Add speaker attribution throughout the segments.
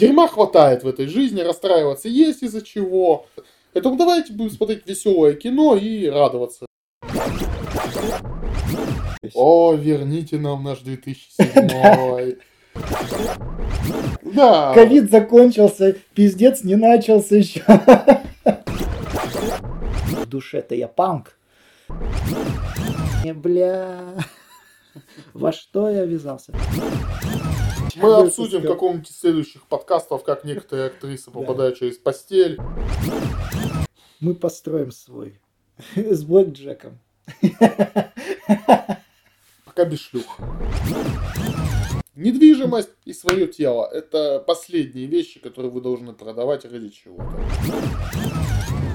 Speaker 1: Дерьма хватает в этой жизни, расстраиваться есть из-за чего. Поэтому давайте будем смотреть веселое кино и радоваться. О, верните нам наш 2007. Да.
Speaker 2: Ковид закончился, пиздец не начался еще. В душе-то я панк. Бля. Во что я ввязался?
Speaker 1: Мы обсудим в каком-нибудь следующих подкастов, как некоторые актрисы попадают через постель.
Speaker 2: Мы построим свой. С Блэк Джеком.
Speaker 1: Пока без шлюх. Недвижимость и свое тело – это последние вещи, которые вы должны продавать ради чего-то.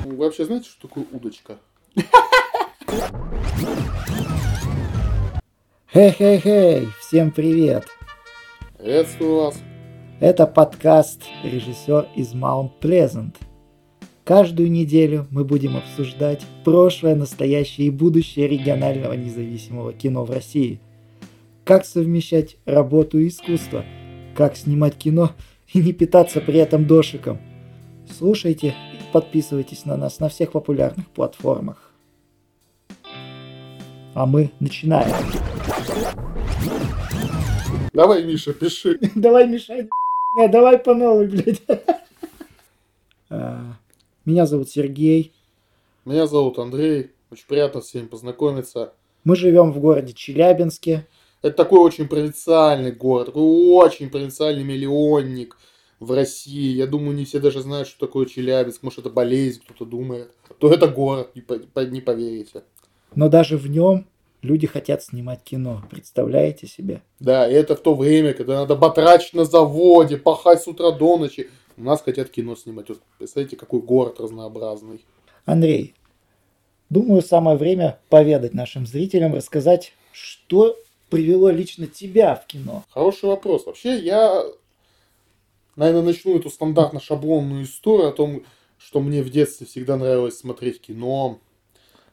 Speaker 1: Вы вообще знаете, что такое удочка?
Speaker 2: Хей-хей-хей, всем привет.
Speaker 1: Приветствую вас.
Speaker 2: Это подкаст «Режиссер из Маунт Плезант». Каждую неделю мы будем обсуждать прошлое, настоящее и будущее регионального независимого кино в России. Как совмещать работу и искусство, как снимать кино и не питаться при этом дошиком. Слушайте и подписывайтесь на нас на всех популярных платформах. А мы начинаем.
Speaker 1: Давай, Миша, пиши.
Speaker 2: Давай, Миша, давай по новой, блядь. А, Меня зовут Сергей.
Speaker 1: Меня зовут Андрей. Очень приятно с вами познакомиться.
Speaker 2: Мы живем в городе Челябинске.
Speaker 1: Это такой очень провинциальный город, такой очень провинциальный миллионник в России. Я думаю, не все даже знают, что такое Челябинск. Может, это болезнь, кто-то думает. То это город, не поверите.
Speaker 2: Но даже в нем люди хотят снимать кино. Представляете себе?
Speaker 1: Да, и это в то время, когда надо батрачить на заводе, пахать с утра до ночи. У нас хотят кино снимать. Вот представляете, какой город разнообразный.
Speaker 2: Андрей, думаю, самое время поведать нашим зрителям, рассказать, что привело лично тебя в кино.
Speaker 1: Хороший вопрос. Вообще, я, наверное, начну эту стандартно-шаблонную историю о том, что мне в детстве всегда нравилось смотреть кино.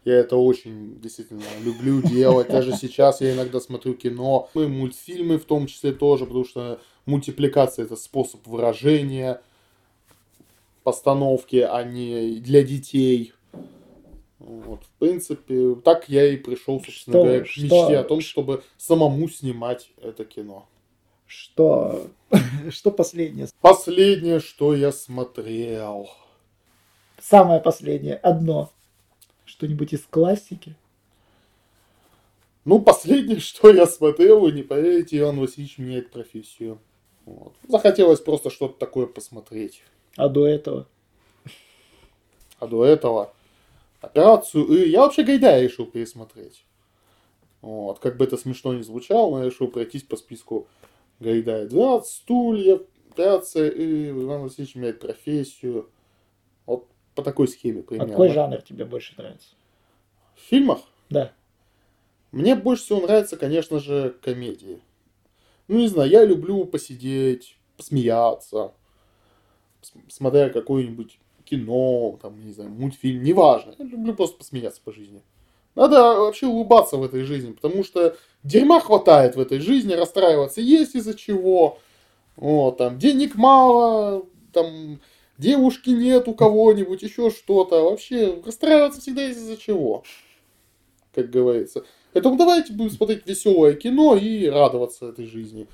Speaker 1: Я это очень действительно люблю делать. Даже сейчас я иногда смотрю кино. И мультфильмы в том числе тоже, потому что мультипликация это способ выражения постановки, а не для детей. Вот, в принципе, так я и пришел, собственно
Speaker 2: Что-
Speaker 1: говоря, к
Speaker 2: что-
Speaker 1: мечте о том, чтобы самому снимать это кино.
Speaker 2: Что, что последнее?
Speaker 1: Последнее, что я смотрел.
Speaker 2: Самое последнее, одно. Что-нибудь из классики?
Speaker 1: Ну, последнее, что я смотрел, вы не поверите, Иван Васильевич меняет профессию. Вот. Захотелось просто что-то такое посмотреть.
Speaker 2: А до этого?
Speaker 1: А до этого операцию И. Я вообще Гайдая решил пересмотреть. Вот. Как бы это смешно не звучало, но я решил пройтись по списку Гайдая. 12 стульев, операция И. Иван Васильевич меняет профессию. По такой схеме
Speaker 2: А
Speaker 1: примерно.
Speaker 2: какой жанр тебе больше нравится?
Speaker 1: В фильмах
Speaker 2: Да.
Speaker 1: Мне больше всего нравятся, конечно же, комедии. Ну, не знаю, я люблю посидеть, посмеяться, смотря какое-нибудь кино, там, не знаю, мультфильм, неважно. Я люблю просто посмеяться по жизни. Надо вообще улыбаться в этой жизни, потому что дерьма хватает в этой жизни, расстраиваться есть из-за чего. Вот, там, денег мало, там, девушки нет у кого-нибудь, еще что-то. Вообще, расстраиваться всегда есть из-за чего, как говорится. Поэтому давайте будем смотреть веселое кино и радоваться этой жизни.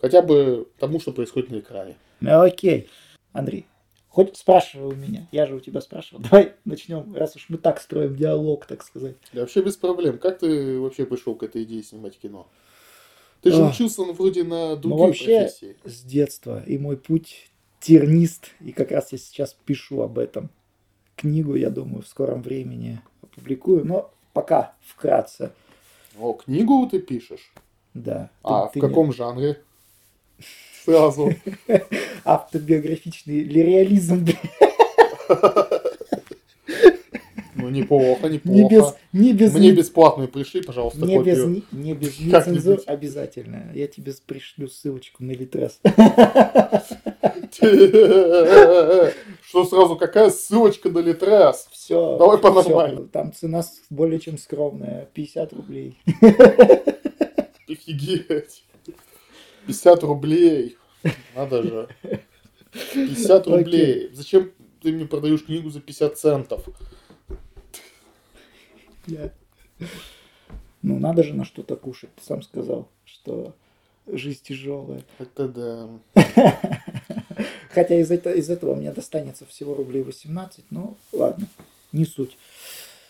Speaker 1: Хотя бы тому, что происходит на экране.
Speaker 2: Ну, окей. Андрей, хоть спрашивай у меня. Я же у тебя спрашивал. Давай начнем, раз уж мы так строим диалог, так сказать.
Speaker 1: Да вообще без проблем. Как ты вообще пришел к этой идее снимать кино? Ты же
Speaker 2: Ах.
Speaker 1: учился ну, вроде на
Speaker 2: Ну,
Speaker 1: другой
Speaker 2: вообще,
Speaker 1: профессии.
Speaker 2: с детства. И мой путь тернист. И как раз я сейчас пишу об этом. Книгу, я думаю, в скором времени опубликую. Но пока вкратце.
Speaker 1: О, книгу ты пишешь?
Speaker 2: Да.
Speaker 1: А,
Speaker 2: Ты-
Speaker 1: в
Speaker 2: ты
Speaker 1: каком жанре? Сразу.
Speaker 2: не- Автобиографичный реализм. блин.
Speaker 1: Ну, неплохо,
Speaker 2: Не без,
Speaker 1: неплохо.
Speaker 2: не без,
Speaker 1: Мне бесплатную пришли, пожалуйста,
Speaker 2: не без, ни- не без нецензур обязательно. Я тебе пришлю ссылочку на Литрес.
Speaker 1: Что сразу, какая ссылочка на Литрес?
Speaker 2: Все.
Speaker 1: Давай по-нормальному.
Speaker 2: Там цена более чем скромная. 50 рублей.
Speaker 1: Офигеть. 50 рублей. Надо же. 50 рублей. Зачем ты мне продаешь книгу за 50 центов?
Speaker 2: Я- Ну, надо же на что-то кушать. Ты сам сказал, что жизнь тяжелая.
Speaker 1: Это да.
Speaker 2: Хотя из, это- из этого мне достанется всего рублей 18, но ладно, не суть.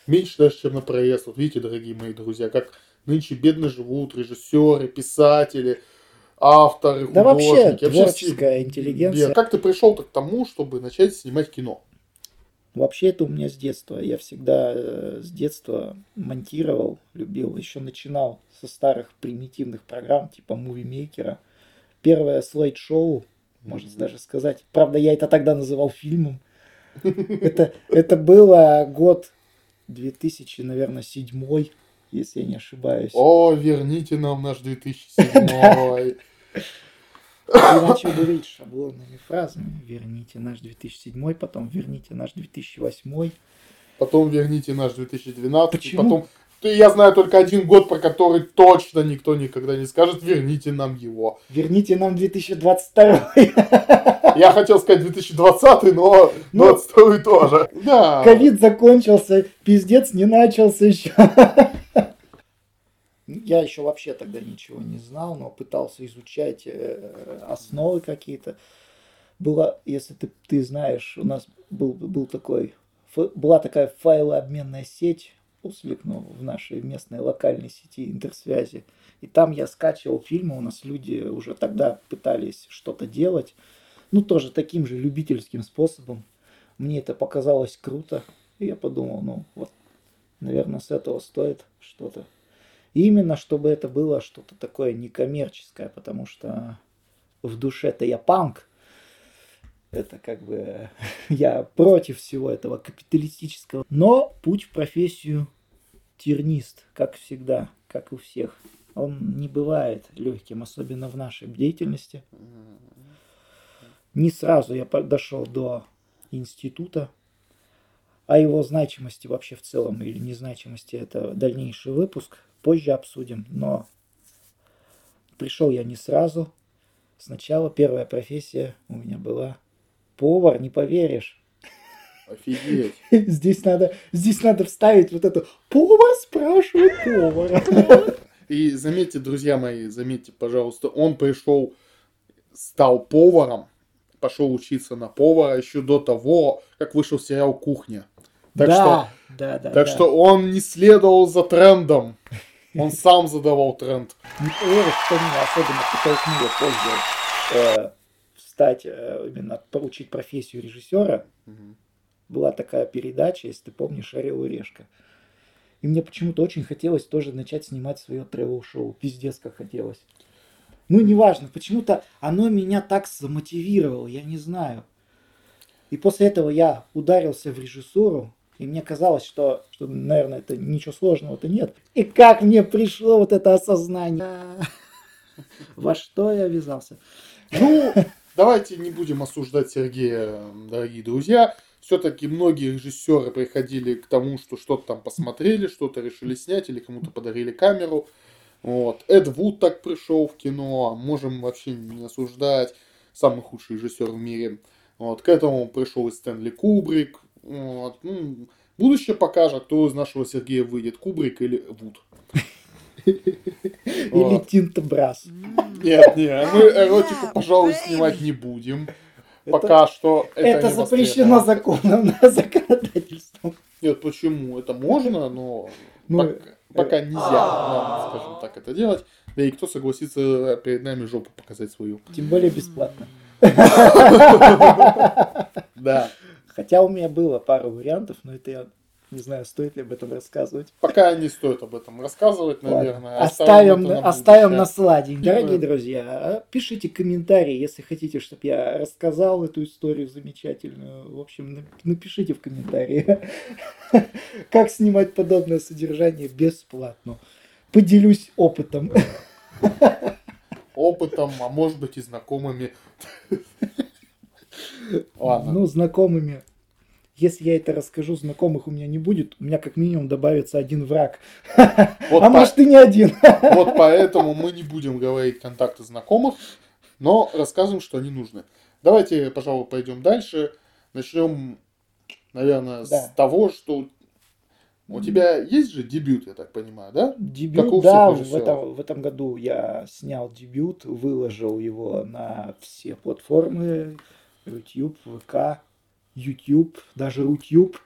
Speaker 1: Меньше даже, чем на проезд. Вот видите, дорогие мои друзья, как нынче бедно живут режиссеры, писатели, авторы,
Speaker 2: Да вообще,
Speaker 1: художники. все
Speaker 2: творческая интеллигенция.
Speaker 1: бед- Как ты пришел к тому, чтобы начать снимать кино?
Speaker 2: Вообще это у меня с детства. Я всегда э, с детства монтировал, любил. Еще начинал со старых примитивных программ типа мувимейкера. Первое слайд-шоу, можно даже сказать. Правда, я это тогда называл фильмом. Это, это было год 2000, наверное, седьмой, если я не ошибаюсь.
Speaker 1: О, верните нам наш 2007
Speaker 2: И начал говорить шаблонными фразами. Верните наш 2007, потом верните наш 2008.
Speaker 1: Потом верните наш 2012.
Speaker 2: Почему?
Speaker 1: Потом я знаю только один год, про который точно никто никогда не скажет, верните нам его.
Speaker 2: Верните нам 2022.
Speaker 1: Я хотел сказать 2020, но
Speaker 2: Ну.
Speaker 1: 22 тоже. Да.
Speaker 2: Ковид закончился, пиздец не начался еще. Я еще вообще тогда ничего не знал, но пытался изучать э, основы какие-то. Было, если ты, ты знаешь, у нас был, был такой, была такая файлообменная сеть, Ослик, ну, в нашей местной локальной сети интерсвязи. И там я скачивал фильмы, у нас люди уже тогда пытались что-то делать. Ну, тоже таким же любительским способом. Мне это показалось круто. И я подумал, ну, вот, наверное, с этого стоит что-то. И именно, чтобы это было что-то такое некоммерческое, потому что в душе-то я панк. Это как бы я против всего этого капиталистического. Но путь в профессию тернист, как всегда, как у всех. Он не бывает легким, особенно в нашей деятельности. Не сразу я дошел до института. О его значимости вообще в целом или незначимости это дальнейший выпуск. Позже обсудим. Но пришел я не сразу. Сначала первая профессия у меня была повар, не поверишь.
Speaker 1: Офигеть.
Speaker 2: Здесь надо, здесь надо вставить вот это повар спрашивает повара.
Speaker 1: И заметьте, друзья мои, заметьте, пожалуйста, он пришел, стал поваром, пошел учиться на повара еще до того, как вышел сериал «Кухня». Так
Speaker 2: да,
Speaker 1: что,
Speaker 2: да, да.
Speaker 1: так
Speaker 2: да.
Speaker 1: что он не следовал за трендом, он сам задавал тренд.
Speaker 2: Что меня особенно подтолкнуло позже э, стать, э, именно получить профессию режиссера. Была такая передача, если ты помнишь, «Орел и решка». И мне почему-то очень хотелось тоже начать снимать свое тревел-шоу. Пиздец, как хотелось. Ну, неважно, почему-то оно меня так замотивировало, я не знаю. И после этого я ударился в режиссуру, и мне казалось, что, что наверное, это ничего сложного-то нет. И как мне пришло вот это осознание. Во что я ввязался?
Speaker 1: Ну, давайте не будем осуждать Сергея, дорогие друзья. Все-таки многие режиссеры приходили к тому, что что-то там посмотрели, что-то решили снять или кому-то подарили камеру. Вот. Эд Вуд так пришел в кино, можем вообще не осуждать, самый худший режиссер в мире. Вот. К этому пришел и Стэнли Кубрик. Вот. Ну, будущее покажет, кто из нашего Сергея выйдет, Кубрик или Вуд.
Speaker 2: Или
Speaker 1: Вот.
Speaker 2: Тинта Брас.
Speaker 1: Нет, нет, мы эротику, пожалуй, снимать не будем. Пока что это,
Speaker 2: Это запрещено законом, законодательством.
Speaker 1: Нет, почему? Это можно, но
Speaker 2: Ну,
Speaker 1: пока, пока нельзя, нам, скажем так, это делать. Да и кто согласится перед нами жопу показать свою?
Speaker 2: Тем более бесплатно.
Speaker 1: Да.
Speaker 2: Хотя у меня было пару вариантов, но это я не знаю, стоит ли об этом рассказывать.
Speaker 1: Пока не стоит об этом рассказывать, наверное.
Speaker 2: Оставим,
Speaker 1: это на
Speaker 2: оставим на сладенький.
Speaker 1: Да.
Speaker 2: Дорогие друзья, пишите комментарии, если хотите, чтобы я рассказал эту историю замечательную. В общем, нап- напишите в комментарии, как снимать подобное содержание бесплатно. Поделюсь опытом.
Speaker 1: Опытом, а может быть и знакомыми. Ладно.
Speaker 2: Ну, знакомыми. Если я это расскажу, знакомых у меня не будет. У меня как минимум добавится один враг.
Speaker 1: Вот
Speaker 2: а
Speaker 1: по-
Speaker 2: может и не один.
Speaker 1: Вот поэтому мы не будем говорить контакты знакомых. Но рассказываем, что они нужны. Давайте, пожалуй, пойдем дальше. Начнем, наверное,
Speaker 2: Да.
Speaker 1: с того, что у тебя есть же дебют, я так понимаю, да?
Speaker 2: Дебют,
Speaker 1: Как у
Speaker 2: да, в этом, в этом году я снял дебют, выложил его на все платформы, YouTube, ВК, YouTube, даже Рутюб,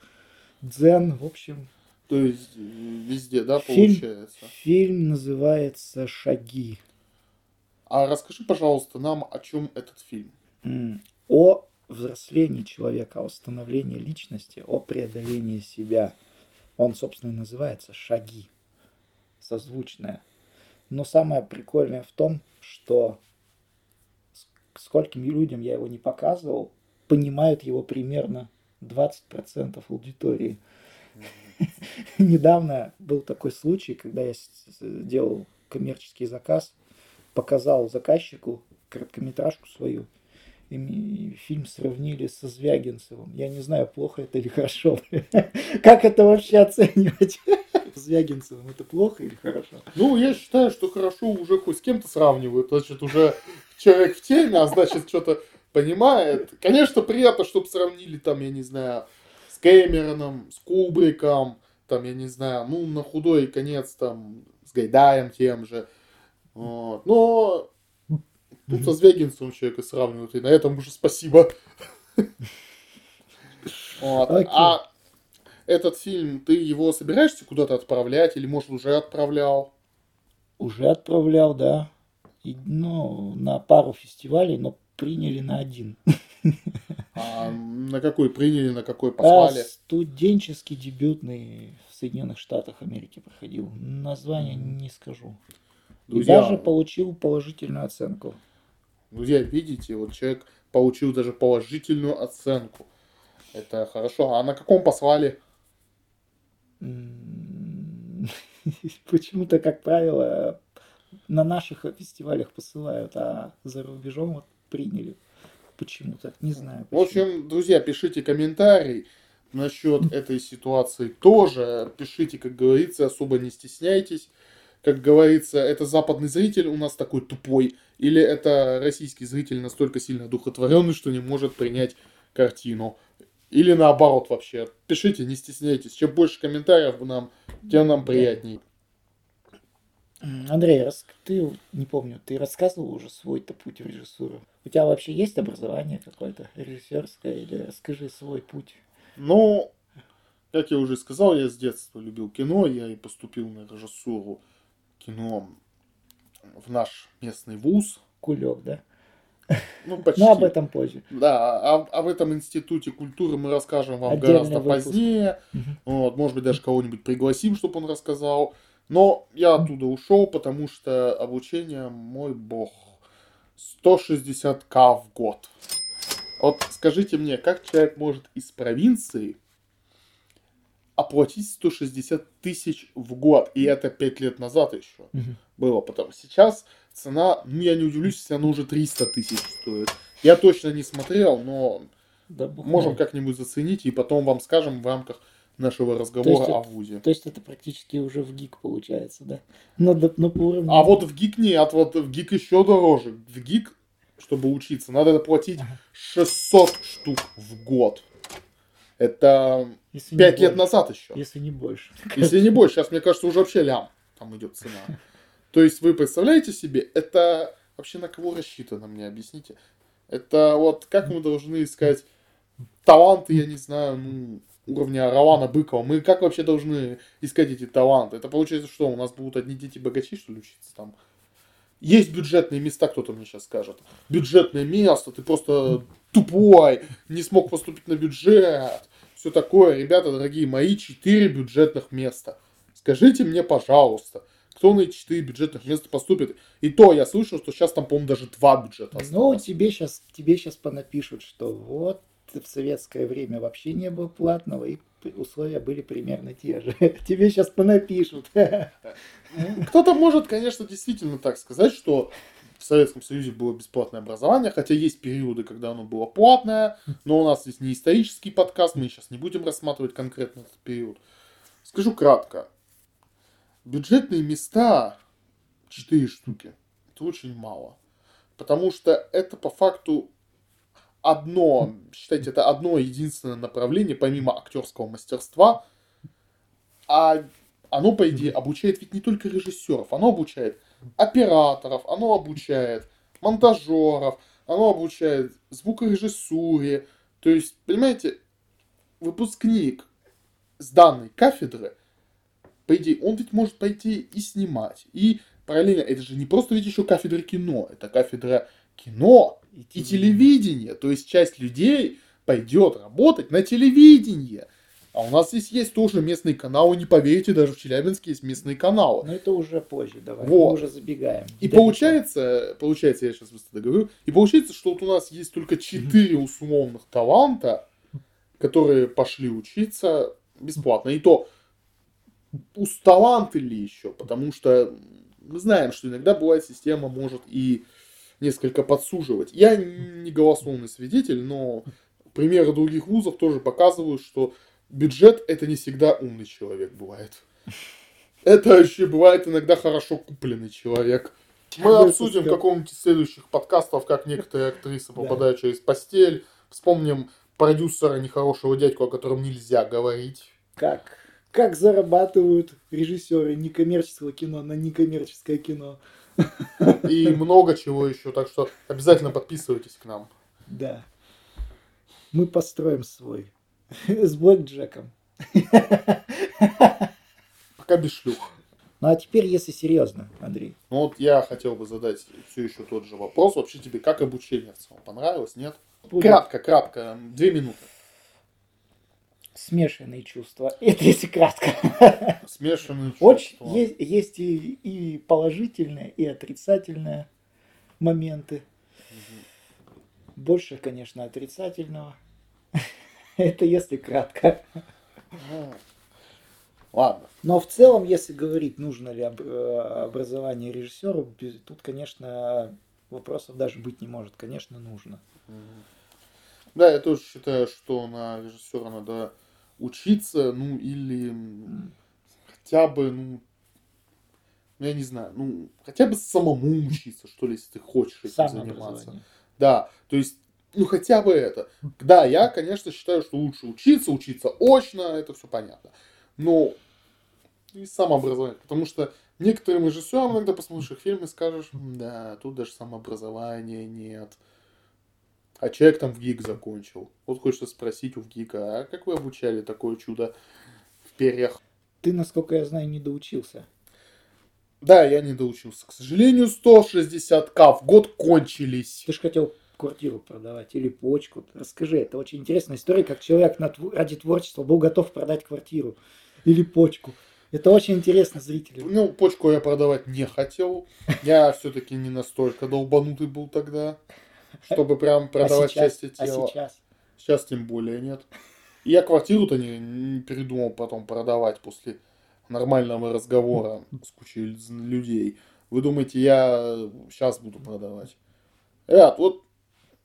Speaker 2: Дзен, в общем.
Speaker 1: То есть э, везде, да,
Speaker 2: Фильм.
Speaker 1: получается.
Speaker 2: Фильм называется «Шаги».
Speaker 1: А расскажи, пожалуйста, нам, о чем этот фильм.
Speaker 2: О взрослении человека, о становлении личности, о преодолении себя. Он, собственно, и называется «Шаги». Созвучное. Но самое прикольное в том, что скольким людям я его не показывал, понимают его примерно 20% аудитории. Недавно был такой случай, когда я с- с- делал коммерческий заказ, показал заказчику короткометражку свою, и фильм сравнили со Звягинцевым. Я не знаю, плохо это или хорошо. Как это вообще оценивать? Звягинцевым это плохо или хорошо?
Speaker 1: Ну, я считаю, что хорошо уже хоть с кем-то сравнивают. Значит, уже человек в теме, а значит, что-то понимает. Конечно, приятно, чтобы сравнили там, я не знаю, с Кэмероном, с Кубриком, там, я не знаю, ну, на худой конец, там, с Гайдаем тем же. Вот. Но тут со Звягинцевым человека сравнивают, и на этом уже спасибо. Вот. А этот фильм, ты его собираешься куда-то отправлять или, может, уже отправлял?
Speaker 2: Уже отправлял, да. И, ну, на пару фестивалей, но приняли на один.
Speaker 1: А на какой приняли, на какой
Speaker 2: А
Speaker 1: послали?
Speaker 2: студенческий дебютный в Соединенных Штатах Америки проходил. Название не скажу. И
Speaker 1: Друзья,
Speaker 2: даже получил положительную оценку.
Speaker 1: друзья, видите, вот человек получил даже положительную оценку. Это хорошо. А на каком послали?
Speaker 2: Почему-то, как правило, на наших фестивалях посылают, а за рубежом вот приняли. Почему-то, не знаю.
Speaker 1: В общем, друзья, пишите комментарий насчет этой ситуации тоже. Пишите, как говорится, особо не стесняйтесь. Как говорится, это западный зритель у нас такой тупой, или это российский зритель настолько сильно одухотворенный, что не может принять картину. Или наоборот вообще. Пишите, не стесняйтесь. Чем больше комментариев нам, тем нам приятней.
Speaker 2: Андрей, рас- ты, не помню, ты рассказывал уже свой-то путь в режиссуру? У тебя вообще есть образование какое-то режиссерское? Или расскажи свой путь?
Speaker 1: Ну, как я уже сказал, я с детства любил кино, я и поступил на режиссуру кино в наш местный вуз.
Speaker 2: Кулек, да?
Speaker 1: Ну, почти.
Speaker 2: Но об этом позже.
Speaker 1: Да, а, а в этом институте культуры мы расскажем вам
Speaker 2: Отдельный
Speaker 1: гораздо
Speaker 2: выпуск.
Speaker 1: позднее.
Speaker 2: Мгм.
Speaker 1: Вот, может быть, даже кого-нибудь пригласим, чтобы он рассказал. Но я оттуда ушел, потому что обучение, мой бог, 160к в год. Вот скажите мне, как человек может из провинции оплатить 160 тысяч в год? И это 5 лет назад еще
Speaker 2: Мгм.
Speaker 1: было. Потому сейчас цена, ну я не удивлюсь, если она уже 300 тысяч стоит. Я точно не смотрел, но
Speaker 2: Да
Speaker 1: можем как-нибудь заценить и потом вам скажем в рамках нашего разговора
Speaker 2: это-
Speaker 1: о ВУЗе.
Speaker 2: То есть это практически уже в гик получается, да? Но, да- но по уровню...
Speaker 1: А вот в ГИК нет, вот в ГИК еще дороже. В ГИК, чтобы учиться, надо платить
Speaker 2: Ага.
Speaker 1: 600 штук в год. Это
Speaker 2: Если не
Speaker 1: 5 лет
Speaker 2: больше.
Speaker 1: назад еще.
Speaker 2: Если не больше.
Speaker 1: Если не больше, сейчас, мне кажется, уже вообще лям там идет цена. То есть вы представляете себе, это вообще на кого рассчитано, мне объясните? Это вот как мы должны искать таланты, я не знаю, ну, уровня Равана Быкова. Мы как вообще должны искать эти таланты? Это получается что, у нас будут одни дети богачи, что ли, учиться там? Есть бюджетные места, кто-то мне сейчас скажет. Бюджетное место, ты просто тупой, не смог поступить на бюджет. Все такое, ребята, дорогие мои, 4 бюджетных места. Скажите мне, пожалуйста, кто на эти 4 бюджетных места поступит? И то я слышал, что сейчас там, по-моему, даже 2 бюджета
Speaker 2: Ну, тебе сейчас, тебе сейчас понапишут, что вот в советское время вообще не было платного, и условия были примерно те же. Тебе сейчас понапишут.
Speaker 1: Кто-то может, конечно, действительно так сказать, что в Советском Союзе было бесплатное образование, хотя есть периоды, когда оно было платное, но у нас здесь не исторический подкаст, мы сейчас не будем рассматривать конкретно этот период. Скажу кратко. Бюджетные места 4 штуки. Это очень мало. Потому что это по факту одно, считайте, это одно единственное направление, помимо актерского мастерства, а оно, по идее, обучает ведь не только режиссеров, оно обучает операторов, оно обучает монтажеров, оно обучает звукорежиссуре. То есть, понимаете, выпускник с данной кафедры, по идее, он ведь может пойти и снимать. И параллельно, это же не просто ведь еще кафедра кино, это кафедра кино и, телевидения. То есть часть людей пойдет работать на телевидение. А у нас здесь есть тоже местные каналы, не поверите, даже в Челябинске есть местные каналы.
Speaker 2: Но это уже позже, давай,
Speaker 1: вот.
Speaker 2: мы уже забегаем.
Speaker 1: И получается, получается, я сейчас быстро договорю, и получается, что вот у нас есть только четыре условных таланта, которые пошли учиться бесплатно. И то, усталанты ли еще, потому что мы знаем, что иногда бывает система может и несколько подсуживать. Я не голословный свидетель, но примеры других вузов тоже показывают, что бюджет это не всегда умный человек бывает. Это еще бывает иногда хорошо купленный человек. Мы обсудим в каком-нибудь из следующих подкастов, как некоторые актрисы попадают да. через постель. Вспомним продюсера нехорошего дядьку, о котором нельзя говорить.
Speaker 2: Как? Как зарабатывают режиссеры некоммерческого кино на некоммерческое кино.
Speaker 1: И много чего еще, так что обязательно подписывайтесь к нам.
Speaker 2: Да. Мы построим свой с Блэк Джеком.
Speaker 1: Пока без шлюх.
Speaker 2: Ну а теперь, если серьезно, Андрей.
Speaker 1: Ну вот я хотел бы задать все еще тот же вопрос. Вообще тебе как обучение в целом? Понравилось, нет? Будет. Кратко, кратко, две минуты.
Speaker 2: Смешанные чувства. Это если кратко.
Speaker 1: Смешанные чувства.
Speaker 2: Очень, есть, есть и, и положительные, и отрицательные моменты. Угу. Больше, конечно, отрицательного. Это если кратко.
Speaker 1: Ладно.
Speaker 2: Но в целом, если говорить, нужно ли э, образование режиссеру, тут, конечно, вопросов даже быть не может. Конечно, нужно.
Speaker 1: Да, я тоже считаю, что на режиссера надо учиться, ну или хотя бы, ну, я не знаю, ну, хотя бы самому учиться, что ли, если ты хочешь этим заниматься. Да, то есть ну, хотя бы это. Да, я, конечно, считаю, что лучше учиться, учиться очно, это все понятно. Но и самообразование. Потому что некоторым режиссерам иногда посмотришь их фильмы скажешь, да, тут даже самообразования нет. А человек там в ГИК закончил. Вот хочется спросить у ВГИКа, а как вы обучали такое чудо в перьях?
Speaker 2: Ты, насколько я знаю, не доучился.
Speaker 1: Да, я не доучился. К сожалению, 160к в год кончились.
Speaker 2: Ты же хотел квартиру продавать или почку. Расскажи, это очень интересная история, как человек ради творчества был готов продать квартиру или почку. Это очень интересно зрителям.
Speaker 1: Ну, почку я продавать не хотел. Я все-таки не настолько долбанутый был тогда, чтобы прям а продавать а сейчас, части тела. А сейчас? Сейчас тем более нет. я квартиру-то не, не передумал потом продавать после нормального разговора с кучей людей. Вы думаете, я сейчас буду продавать? Ребят, вот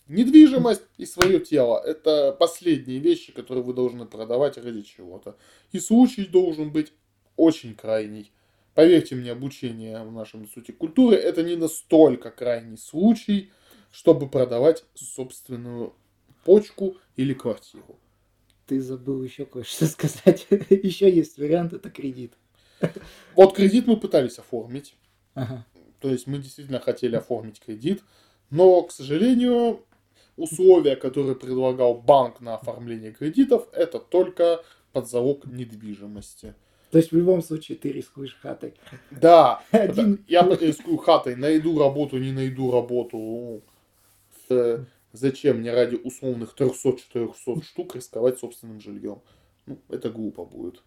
Speaker 1: Недвижимость и свое тело – это последние вещи, которые вы должны продавать ради чего-то. И случай должен быть очень крайний. Поверьте мне, обучение в нашем институте культуры – это не настолько крайний случай, чтобы продавать собственную почку или квартиру.
Speaker 2: Ты забыл еще кое-что сказать. еще есть вариант – это кредит.
Speaker 1: Вот кредит мы пытались оформить. Ага. То есть мы действительно хотели оформить кредит, но, к сожалению, условия, которые предлагал банк на оформление кредитов, это только под залог недвижимости.
Speaker 2: То есть в любом случае ты рискуешь хатой.
Speaker 1: Да, Один... я рискую хатой, найду работу, не найду работу. Зачем мне ради условных 300-400 штук рисковать собственным жильем? Ну, это глупо будет.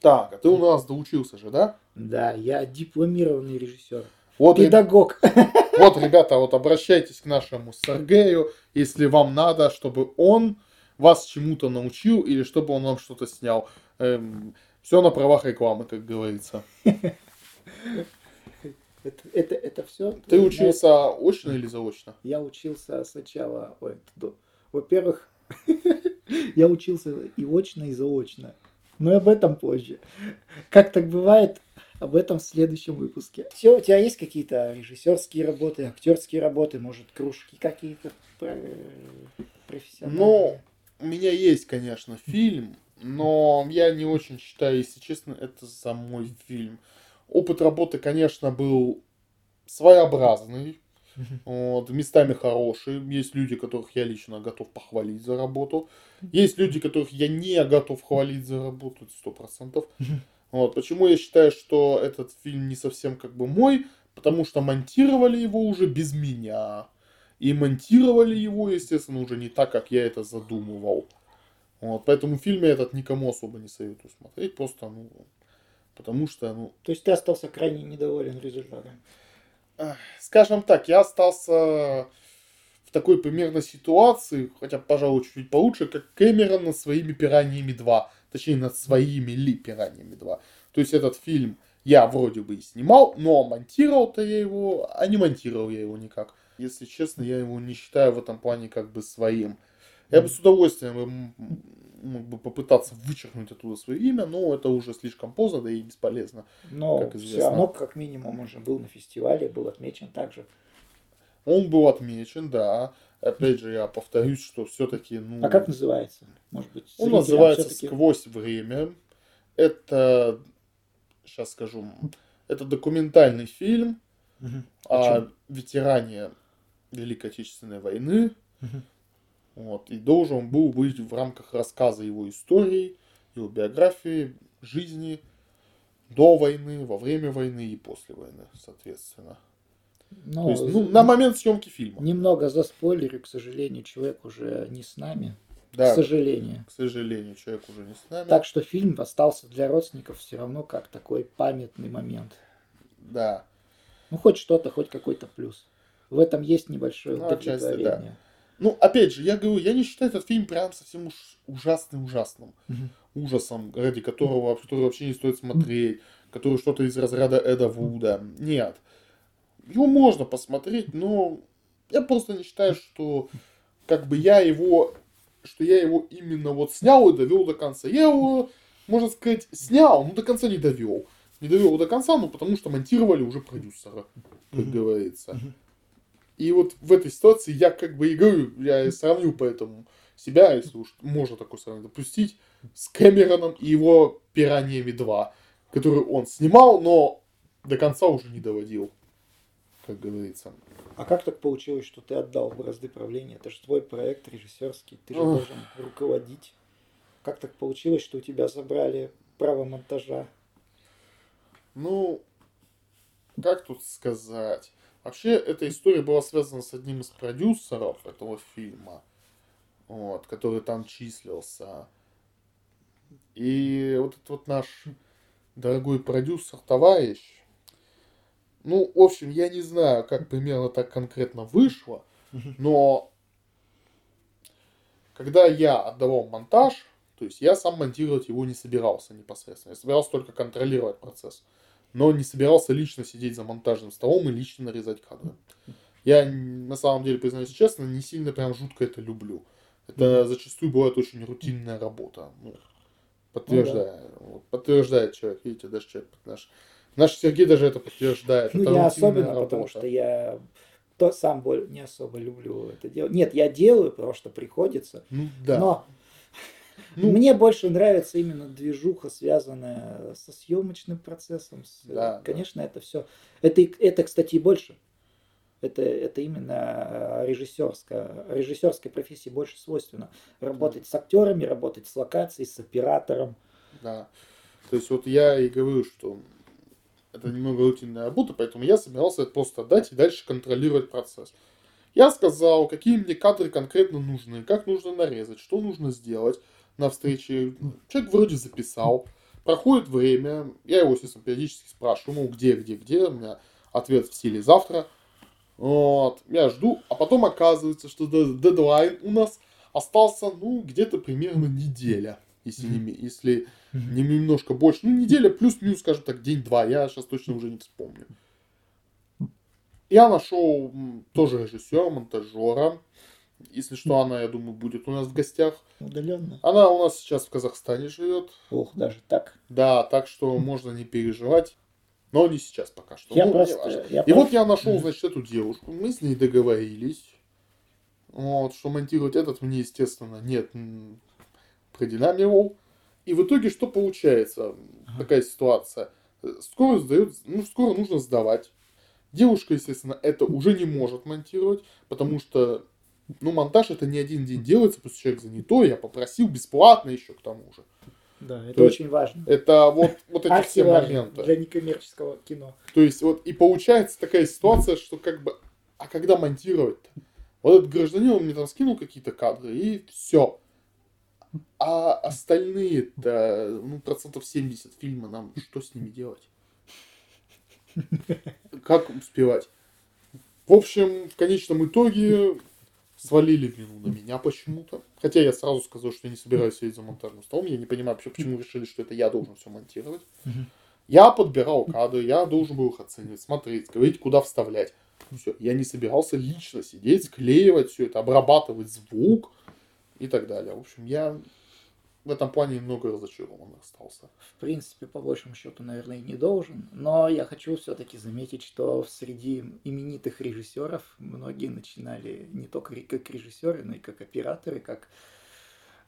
Speaker 1: Так, а ты у нас доучился же, да?
Speaker 2: Да, я дипломированный режиссер. Вот, Педагог.
Speaker 1: Вот, ребята, вот обращайтесь к нашему Сергею, если вам надо, чтобы он вас чему-то научил или чтобы он вам что-то снял. Эм, все на правах рекламы, как говорится.
Speaker 2: Это, это, это все.
Speaker 1: Ты учился очно или заочно?
Speaker 2: Я учился сначала. Ой, во-первых, я учился и очно, и заочно. Но об этом позже. Как так бывает, об этом в следующем выпуске. Все, у тебя есть какие-то режиссерские работы, актерские работы, может, кружки какие-то профессиональные?
Speaker 1: Ну, у меня есть, конечно, фильм, но я не очень считаю, если честно, это за мой фильм. Опыт работы, конечно, был своеобразный, вот, местами хорошие. Есть люди, которых я лично готов похвалить за работу. Есть люди, которых я не готов хвалить за работу, сто процентов. Вот, почему я считаю, что этот фильм не совсем как бы мой, потому что монтировали его уже без меня. И монтировали его, естественно, уже не так, как я это задумывал. Вот, поэтому фильм этот никому особо не советую смотреть, просто, ну, потому что, ну...
Speaker 2: То есть ты остался крайне недоволен результатом?
Speaker 1: Скажем так, я остался в такой примерно ситуации, хотя, пожалуй, чуть-чуть получше, как Кэмерон над своими пираниями 2. Точнее, над своими ли пираниями 2. То есть этот фильм я вроде бы и снимал, но монтировал-то я его, а не монтировал я его никак. Если честно, я его не считаю в этом плане как бы своим. Я бы с удовольствием мог бы попытаться вычеркнуть оттуда свое имя, но это уже слишком поздно, да и бесполезно.
Speaker 2: Но как известно. все равно, как минимум, он же был на фестивале, был отмечен также.
Speaker 1: Он был отмечен, да. Опять же, я повторюсь, что все-таки... Ну,
Speaker 2: а как называется? Может быть,
Speaker 1: он называется «Сквозь время». Это, сейчас скажу, это документальный фильм угу. о, о ветеране Великой Отечественной войны. Угу вот, и должен был быть в рамках рассказа его истории, его биографии, жизни до войны, во время войны и после войны, соответственно. Но, То есть, ну, на момент съемки фильма.
Speaker 2: Немного за спойлеры, к сожалению, человек уже не с нами. Да, к сожалению.
Speaker 1: К сожалению, человек уже не с нами.
Speaker 2: Так что фильм остался для родственников все равно как такой памятный момент.
Speaker 1: Да.
Speaker 2: Ну, хоть что-то, хоть какой-то плюс. В этом есть небольшое ну, удовлетворение. Да.
Speaker 1: Ну, опять же, я говорю, я не считаю этот фильм прям совсем уж ужасным-ужасным. Угу. Ужасом, ради которого который вообще не стоит смотреть, который что-то из разряда Эда Вуда. Нет. Его можно посмотреть, но я просто не считаю, что как бы я его, что я его именно вот снял и довел до конца. Я его, можно сказать, снял, но до конца не довел. Не довел до конца, ну потому что монтировали уже продюсера, как говорится. И вот в этой ситуации я как бы и говорю, я сравню поэтому себя, если уж можно такой сравнение допустить, с Кэмероном и его «Пираниями 2», который он снимал, но до конца уже не доводил, как говорится.
Speaker 2: А как так получилось, что ты отдал бразды правления? Это же твой проект режиссерский, ты же Ох. должен руководить. Как так получилось, что у тебя забрали право монтажа?
Speaker 1: Ну, как тут сказать? Вообще, эта история была связана с одним из продюсеров этого фильма, вот, который там числился. И вот этот вот наш дорогой продюсер, товарищ, ну, в общем, я не знаю, как примерно так конкретно вышло, но когда я отдавал монтаж, то есть я сам монтировать его не собирался непосредственно, я собирался только контролировать процесс но не собирался лично сидеть за монтажным столом и лично нарезать кадры. Я, на самом деле, признаюсь честно, не сильно прям жутко это люблю. Это зачастую бывает очень рутинная работа. Ну, подтверждаю. Ну, да. Подтверждает человек. Видите, даже человек наш. Наш Сергей даже это подтверждает.
Speaker 2: Ну,
Speaker 1: это
Speaker 2: я особенно, работа. потому что я то сам не особо люблю это делать. Нет, я делаю, потому что приходится.
Speaker 1: Ну, да.
Speaker 2: Но ну, Мне больше нравится именно движуха, связанная со съемочным процессом. С, да, конечно, да. это все. Это, это, кстати, и больше. Это, это именно режиссерская, режиссерской профессии больше свойственно. Работать с актерами, работать с локацией, с оператором.
Speaker 1: Да. То есть вот я и говорю, что это немного рутинная работа, поэтому я собирался это просто отдать и дальше контролировать процесс. Я сказал, какие мне кадры конкретно нужны, как нужно нарезать, что нужно сделать на встрече. Человек вроде записал. Проходит время, я его, естественно, периодически спрашиваю, ну, где, где, где, у меня ответ в стиле завтра. Вот, я жду, а потом оказывается, что дедлайн у нас остался, ну, где-то примерно неделя, если не, если не немножко больше. Ну, неделя плюс-минус, скажем так, день-два, я сейчас точно уже не вспомню. Я нашел тоже режиссера, монтажера, если что, она, я думаю, будет у нас в гостях.
Speaker 2: Удаленно.
Speaker 1: Она у нас сейчас в Казахстане живет.
Speaker 2: Ох, даже так.
Speaker 1: Да, так что можно не переживать. Но не сейчас пока что.
Speaker 2: Я
Speaker 1: Ну,
Speaker 2: просто... я
Speaker 1: И
Speaker 2: просто-
Speaker 1: вот я нашел, значит, эту девушку. Мы с ней договорились. Вот, что монтировать этот мне, естественно, нет, продинамировал. И в итоге что получается? Такая ситуация. Скоро сдает, ну, скоро нужно сдавать. Девушка, естественно, это уже не может монтировать, потому что, ну, монтаж это не один день делается, что человек занятой, я попросил бесплатно еще к тому же.
Speaker 2: Да, это
Speaker 1: То есть
Speaker 2: очень важно.
Speaker 1: Это вот, вот эти все моменты.
Speaker 2: для некоммерческого кино.
Speaker 1: То есть вот и получается такая ситуация, что как бы, а когда монтировать-то? Вот этот гражданин, он мне там скинул какие-то кадры, и все. А остальные-то, ну, процентов 70 фильма, нам что с ними делать? Как успевать? В общем, в конечном итоге свалили вину на меня почему-то. Хотя я сразу сказал, что я не собираюсь сидеть за монтажным столом. Я не понимаю вообще, почему решили, что это я должен все монтировать. Я подбирал кадры, я должен был их оценивать, смотреть, говорить, куда вставлять. Все. Я не собирался лично сидеть, склеивать все это, обрабатывать звук и так далее. В общем, я в этом плане немного разочарован остался.
Speaker 2: В принципе, по большему счету, наверное, и не должен. Но я хочу все-таки заметить, что среди именитых режиссеров многие начинали не только как режиссеры, но и как операторы, как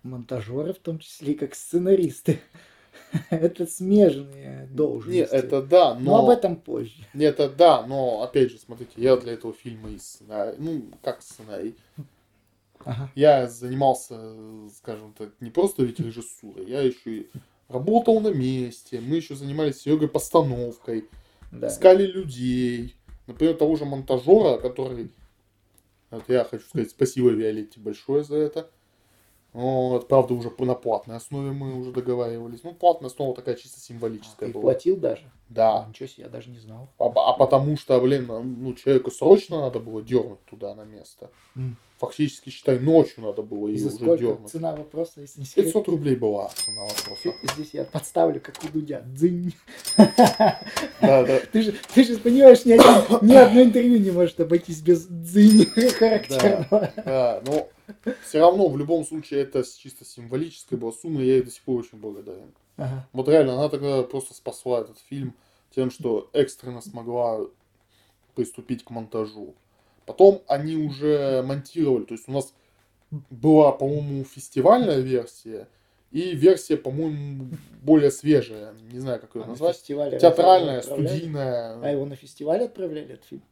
Speaker 2: монтажеры, в том числе и как сценаристы. Это смежные должности.
Speaker 1: Не, это да,
Speaker 2: Но
Speaker 1: но...
Speaker 2: об этом позже.
Speaker 1: Не, это да, но опять же, смотрите, я для этого фильма и сценарий, ну, как сценарий,
Speaker 2: Ага.
Speaker 1: я занимался, скажем так, не просто ведь режиссурой, я еще и работал на месте, мы еще занимались Серегой постановкой,
Speaker 2: Да.
Speaker 1: искали людей, например, того же монтажера, который, вот я хочу сказать спасибо Виолетте большое за это, вот, правда, уже на платной основе мы уже договаривались, ну, платная основа такая чисто символическая
Speaker 2: Ты
Speaker 1: была.
Speaker 2: платил даже?
Speaker 1: Да,
Speaker 2: Ничего себе, я даже не знал.
Speaker 1: а, а потому что, блин, ну, человеку срочно надо было дернуть туда на место.
Speaker 2: М.
Speaker 1: Фактически, считай, ночью надо было ее уже
Speaker 2: сколько?
Speaker 1: дернуть.
Speaker 2: Цена вопроса, если не секрет.
Speaker 1: 500 рублей была цена вопроса.
Speaker 2: Здесь я подставлю, как у Дудя. Дзынь.
Speaker 1: Да, да.
Speaker 2: Ты же, ты же понимаешь, ни, один- ни одно интервью не может обойтись без дзынь характерного.
Speaker 1: Да, но все равно, в любом случае, это чисто символическая была сумма, и я ей до сих пор очень благодарен.
Speaker 2: Ага.
Speaker 1: Вот реально, она тогда просто спасла этот фильм тем, что экстренно смогла приступить к монтажу. Потом они уже монтировали, то есть у нас была, по-моему, фестивальная версия и версия, по-моему, более свежая, не знаю, как ее
Speaker 2: А на
Speaker 1: назвать,
Speaker 2: фестивале
Speaker 1: театральная, студийная.
Speaker 2: А его на фестивале отправляли, этот фильм?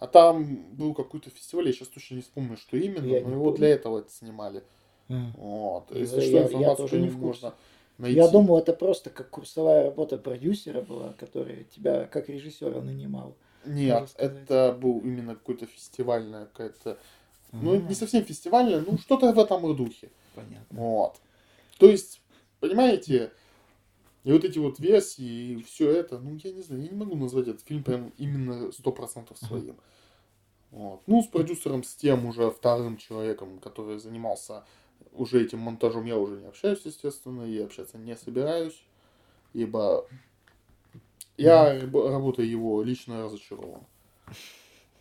Speaker 1: А там был какой-то фестиваль, я сейчас точно не вспомню, что именно,
Speaker 2: Я
Speaker 1: но его
Speaker 2: помню.
Speaker 1: для этого это снимали. Вот.
Speaker 2: Я-
Speaker 1: Если
Speaker 2: я-
Speaker 1: что,
Speaker 2: я
Speaker 1: информацию
Speaker 2: тоже
Speaker 1: по
Speaker 2: не
Speaker 1: можно найти.
Speaker 2: Я думал, это просто как курсовая работа продюсера была, которая тебя как режиссера нанимал.
Speaker 1: Нет, это был именно какой-то фестивальная какая-то... Ну, это не
Speaker 2: А,
Speaker 1: совсем фестивальная, ну, что-то в этом духе.
Speaker 2: Понятно.
Speaker 1: Вот. То есть, понимаете, и вот эти вот версии, и все это, ну, я не знаю, я не могу назвать этот фильм прям именно 100% своим. Вот. Ну, с продюсером, с тем уже вторым человеком, который занимался уже этим монтажом, я уже не общаюсь, естественно, и общаться не собираюсь, ибо я раб- работой его лично разочарован.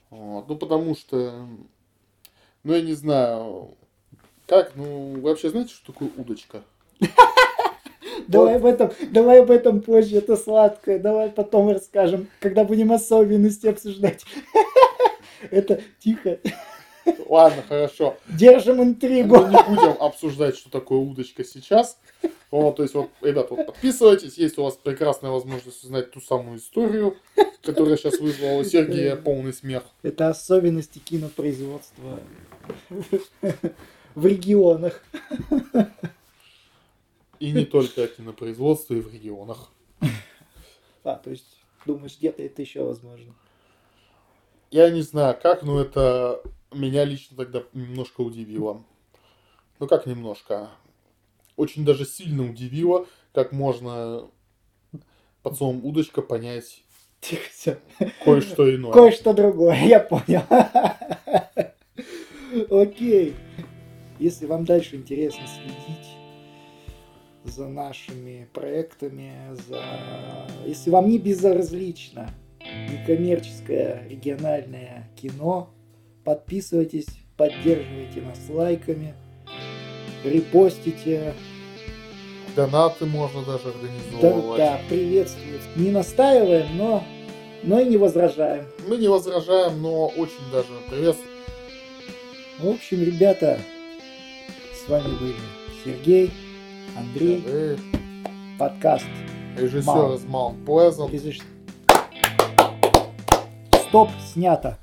Speaker 1: Вот. Ну, потому что, ну, я не знаю, как, ну, вообще, знаете, что такое удочка?
Speaker 2: Давай об этом, давай об этом позже, это сладкое. Давай потом расскажем, когда будем особенности обсуждать. Это тихо.
Speaker 1: Ладно, хорошо.
Speaker 2: Держим интригу.
Speaker 1: Мы не будем обсуждать, что такое удочка сейчас. Вот, то есть, вот, ребят, вот подписывайтесь, есть у вас прекрасная возможность узнать ту самую историю, которая сейчас вызвала у Сергея полный смех.
Speaker 2: Это особенности кинопроизводства в регионах.
Speaker 1: И не только кинопроизводство, и в регионах.
Speaker 2: А, то есть, думаешь, где-то это еще возможно?
Speaker 1: Я не знаю как, но это меня лично тогда немножко удивило. Ну как немножко? Очень даже сильно удивило, как можно под словом удочка понять кое-что иное.
Speaker 2: Кое-что другое, я понял. Окей. Если вам дальше интересно следить за нашими проектами, за... если вам не безразлично некоммерческое региональное кино, подписывайтесь, поддерживайте нас лайками, репостите.
Speaker 1: Донаты можно даже организовывать.
Speaker 2: Да, да приветствуют. Не настаиваем, но, но и не возражаем.
Speaker 1: Мы не возражаем, но очень даже приветствуем.
Speaker 2: В общем, ребята, с вами были Сергей, Андрей.
Speaker 1: Привет.
Speaker 2: Подкаст.
Speaker 1: Режиссер
Speaker 2: Мал.
Speaker 1: из Маунт
Speaker 2: Плезант. Стоп, снято.